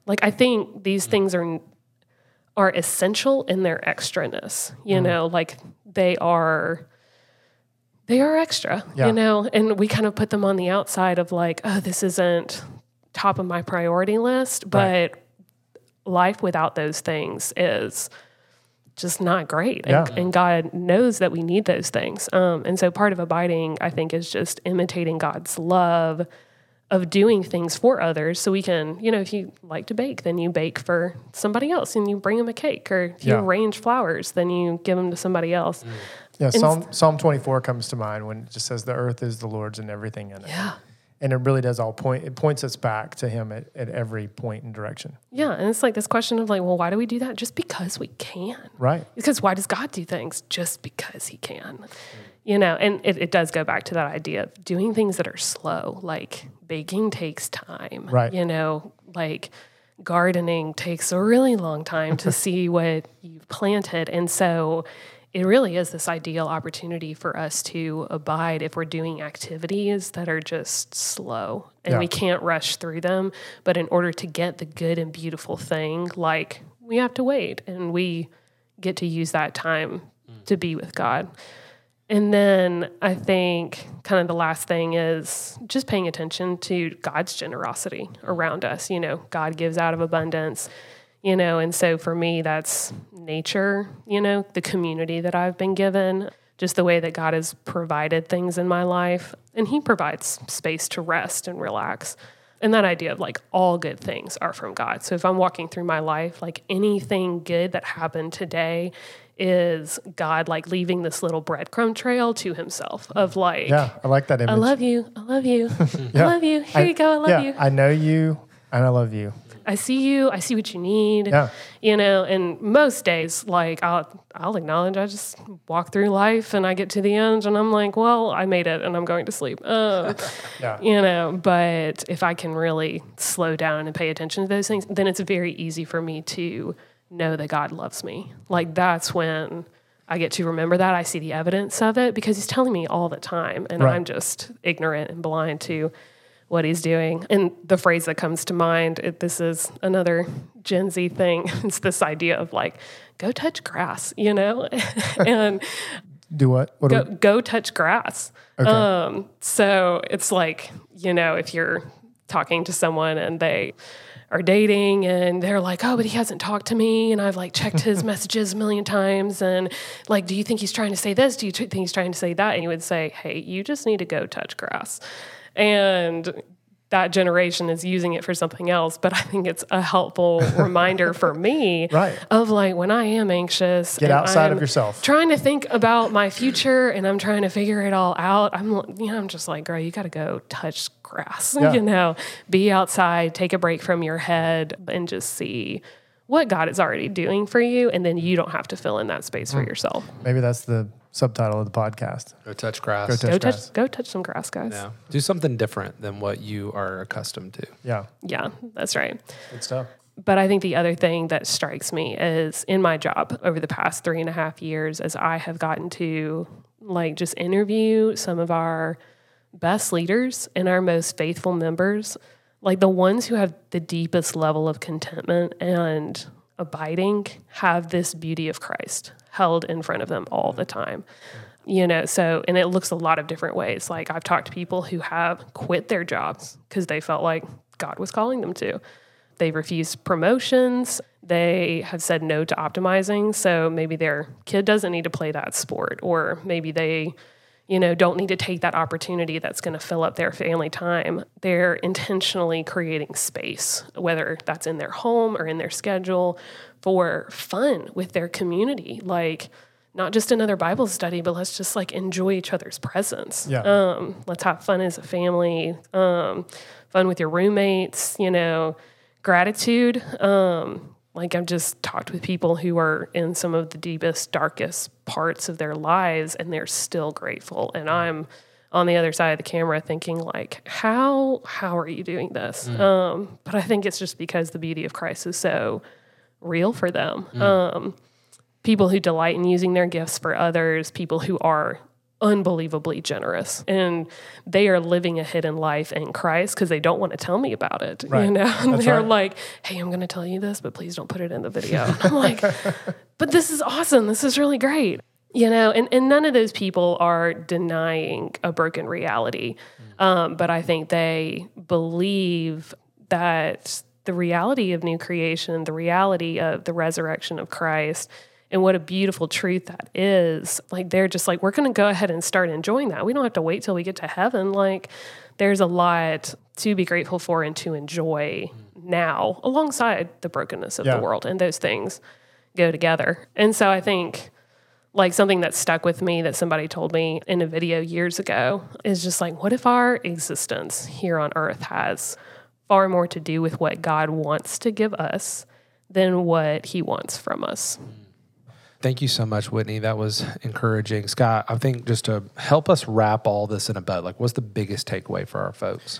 Like I think these mm. things are are essential in their extraness. You mm. know, like they are they are extra, Yeah. you know, and we kind of put them on the outside of like, oh, this isn't top of my priority list, but Right. life without those things is just not great. And, Yeah. and God knows that we need those things. Um, and so part of abiding, I think, is just imitating God's love of doing things for others. So we can, you know, if you like to bake, then you bake for somebody else and you bring them a cake. Or if you Yeah. arrange flowers, then you give them to somebody else. Yeah, Psalm Psalm 24 comes to mind when it just says the earth is the Lord's and everything in it. Yeah. And it really does all point it points us back to him at, at every point and direction. Yeah. And it's like this question of like, well, why do we do that? Just because we can. Right. Because why does God do things? Just because He can. You know, and it, it does go back to that idea of doing things that are slow, like baking takes time. Right. You know, like gardening takes a really long time to see what you've planted. And so it really is this ideal opportunity for us to abide if we're doing activities that are just slow and Yeah. we can't rush through them. But in order to get the good and beautiful thing, like we have to wait and we get to use that time to be with God. And then I think kind of the last thing is just paying attention to God's generosity around us. You know, God gives out of abundance, you know, and so for me, that's nature, you know, the community that I've been given, just the way that God has provided things in my life. And He provides space to rest and relax. And that idea of like all good things are from God. So if I'm walking through my life, like anything good that happened today is God like leaving this little breadcrumb trail to himself of like, Yeah, I like that image. I love you. I love you. Yeah. I love you. Here you go. I love yeah, you. I know you and I love you. I see you. I see what you need. Yeah. You know, and most days, like I'll I'll acknowledge I just walk through life and I get to the end and I'm like, well, I made it and I'm going to sleep. Um, Yeah. you know, but if I can really slow down and pay attention to those things, then it's very easy for me to know that God loves me. Like that's when I get to remember that. I see the evidence of it because he's telling me all the time and Right. I'm just ignorant and blind to what he's doing. And the phrase that comes to mind, it, this is another Gen Z thing. It's this idea of like, go touch grass, you know? and Do what? What? go, do go touch grass. Okay. Um, so it's like, you know, if you're talking to someone and they are dating and they're like, oh, but he hasn't talked to me and I've like checked his messages a million times and like, do you think he's trying to say this? Do you think he's trying to say that? And you would say, hey, you just need to go touch grass. And that generation is using it for something else, but I think it's a helpful reminder for me Right. of like when I am anxious, Get outside of I'm yourself. trying to think about my future and I'm trying to figure it all out. I'm, you know, I'm just like, girl, you got to go touch grass, Yeah. you know, be outside, take a break from your head and just see what God is already doing for you. And then you don't have to fill in that space Hmm. for yourself. Maybe that's the subtitle of the podcast. Go touch grass. Go touch Go grass. touch, go touch some grass, guys. Yeah. Do something different than what you are accustomed to. Yeah. yeah that's right. Good stuff. But I think the other thing that strikes me is in my job over the past three and a half years, as I have gotten to like just interview some of our best leaders and our most faithful members, like the ones who have the deepest level of contentment and abiding, have this beauty of Christ held in front of them all the time. You know, so, and it looks a lot of different ways. Like, I've talked to people who have quit their jobs because they felt like God was calling them to. They refused promotions. They have said no to optimizing. So maybe their kid doesn't need to play that sport, or maybe they, you know, don't need to take that opportunity that's going to fill up their family time. They're intentionally creating space, whether that's in their home or in their schedule, for fun with their community. Like, not just another Bible study, but let's just like enjoy each other's presence. Yeah. Um, let's have fun as a family, um, fun with your roommates, you know, gratitude. Um, like I've just talked with people who are in some of the deepest, darkest parts of their lives and they're still grateful. And I'm on the other side of the camera thinking like, how how are you doing this? Um, but I think it's just because the beauty of Christ is so real for them. Um, people who delight in using their gifts for others, people who are unbelievably generous and they are living a hidden life in Christ because they don't want to tell me about it. You know, and they're right. like, hey, I'm going to tell you this, but please don't put it in the video. I'm like, but this is awesome. This is really great. You know, and, and none of those people are denying a broken reality. Um, but I think they believe that the reality of new creation, the reality of the resurrection of Christ, and what a beautiful truth that is. Like, they're just like, we're going to go ahead and start enjoying that. We don't have to wait till we get to heaven. Like, there's a lot to be grateful for and to enjoy now alongside the brokenness of Yeah. the world. And those things go together. And so I think like something that stuck with me that somebody told me in a video years ago is just like, what if our existence here on earth has far more to do with what God wants to give us than what he wants from us? Thank you so much, Whitney. That was encouraging. Scott, I think just to help us wrap all this in a bow, like what's the biggest takeaway for our folks?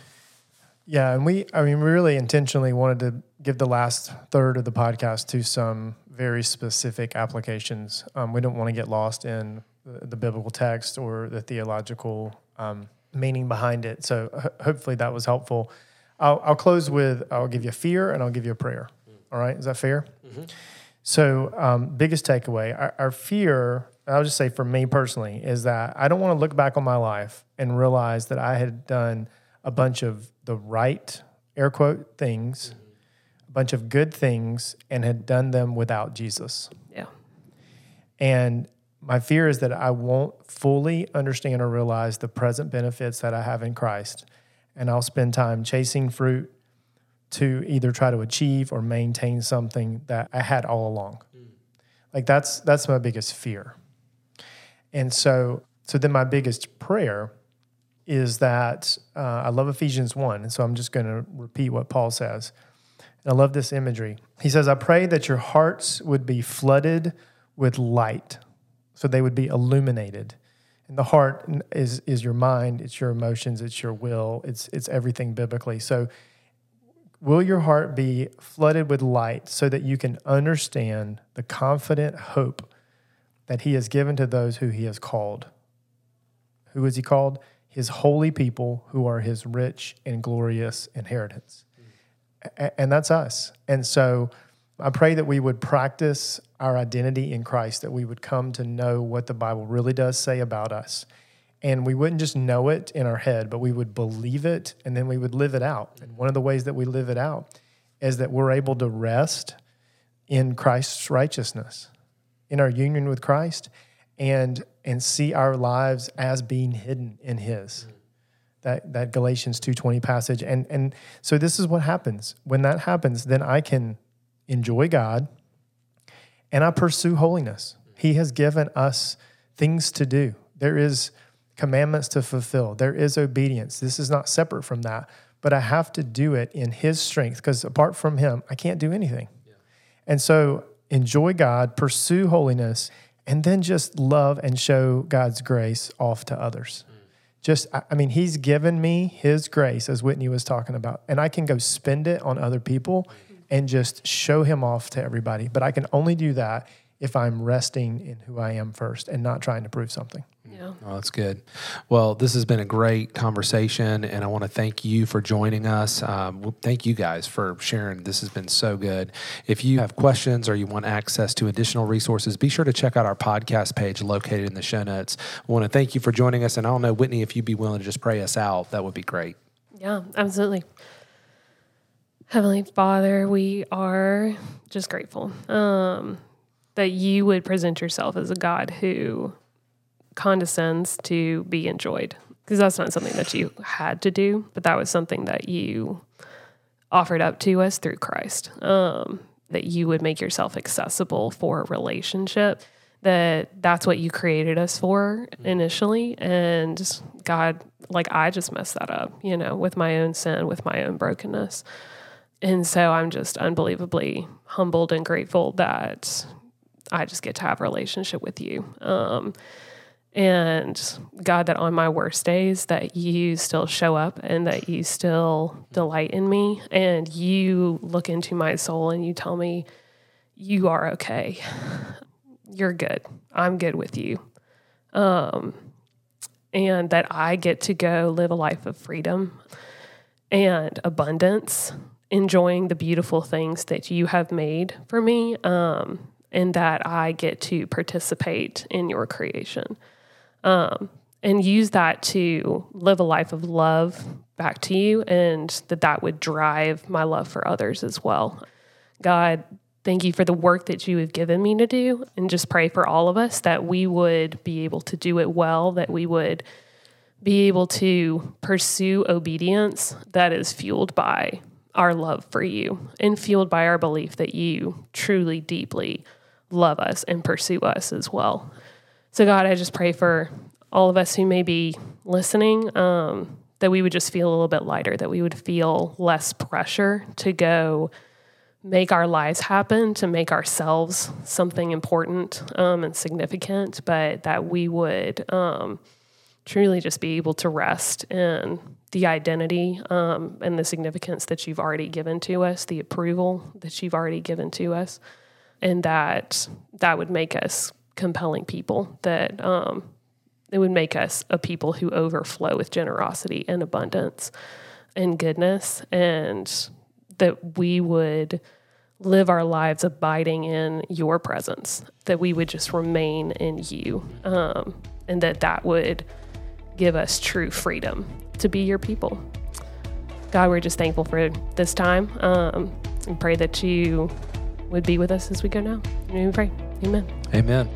Yeah, and we, I mean, we really intentionally wanted to give the last third of the podcast to some very specific applications. Um, we don't want to get lost in the, the biblical text or the theological um, meaning behind it. So ho- hopefully that was helpful. I'll, I'll close with I'll give you a fear and I'll give you a prayer. Mm. All right, is that fair? Mm-hmm. So, um, biggest takeaway our, our fear, I'll just say for me personally, is that I don't want to look back on my life and realize that I had done a bunch of the right, air quote, things, mm-hmm. a bunch of good things, and had done them without Jesus. Yeah. And my fear is that I won't fully understand or realize the present benefits that I have in Christ. And I'll spend time chasing fruit to either try to achieve or maintain something that I had all along. Like that's that's my biggest fear. And so so then my biggest prayer is that uh, I love Ephesians 1. And so I'm just going to repeat what Paul says. And I love this imagery. He says, I pray that your hearts would be flooded with light, so they would be illuminated. And the heart is, is your mind, it's your emotions, it's your will, it's, it's everything biblically. So, will your heart be flooded with light so that you can understand the confident hope that He has given to those who He has called? Who is He called? His holy people who are His rich and glorious inheritance. A- And that's us. And so, I pray that we would practice our identity in Christ, that we would come to know what the Bible really does say about us. And we wouldn't just know it in our head, but we would believe it and then we would live it out. And one of the ways that we live it out is that we're able to rest in Christ's righteousness, in our union with Christ, and and see our lives as being hidden in his that that Galatians 2:20 passage and and so this is what happens when that happens then I can enjoy God and I pursue holiness. He has given us things to do. There is commandments to fulfill. There is obedience. This is not separate from that but I have to do it in his strength because apart from him I can't do anything. And so enjoy God pursue holiness and then just love and show God's grace off to others. Mm. Just I I mean he's given me his grace as Whitney was talking about and I can go spend it on other people mm. And just show him off to everybody but I can only do that if I'm resting in who I am first and not trying to prove something. Yeah. Oh, that's good. Well, this has been a great conversation, and I want to thank you for joining us. Um, well, thank you guys for sharing. This has been so good. If you have questions or you want access to additional resources, be sure to check out our podcast page located in the show notes. I want to thank you for joining us, and I don't know, Whitney, if you'd be willing to just pray us out, that would be great. Yeah, absolutely. Heavenly Father, we are just grateful um, that you would present yourself as a God who condescends to be enjoyed. Because that's not something that you had to do, but that was something that you offered up to us through Christ. Um, that you would make yourself accessible for a relationship. That that's what you created us for initially, and God, like I just messed that up, you know, with my own sin, with my own brokenness. And so I'm just unbelievably humbled and grateful that I just get to have a relationship with you. Um, and God, that on my worst days, that you still show up and that you still delight in me and you look into my soul and you tell me, you are okay. You're good. I'm good with you. Um, and that I get to go live a life of freedom and abundance, enjoying the beautiful things that you have made for me, um, and that I get to participate in your creation. Um, and use that to live a life of love back to you, and that that would drive my love for others as well. God, thank you for the work that you have given me to do, and just pray for all of us that we would be able to do it well, that we would be able to pursue obedience that is fueled by our love for you and fueled by our belief that you truly, deeply love us and pursue us as well. So, God, I just pray for all of us who may be listening um, that we would just feel a little bit lighter, that we would feel less pressure to go make our lives happen, to make ourselves something important um, and significant, but that we would. Um, truly just be able to rest in the identity um, and the significance that you've already given to us, the approval that you've already given to us, and that that would make us compelling people. That um, it would make us a people who overflow with generosity and abundance and goodness, and that we would live our lives abiding in your presence. That we would just remain in you, um, and that that would give us true freedom to be your people. God, we're just thankful for this time um, and pray that you would be with us as we go now. We pray. Amen. Amen.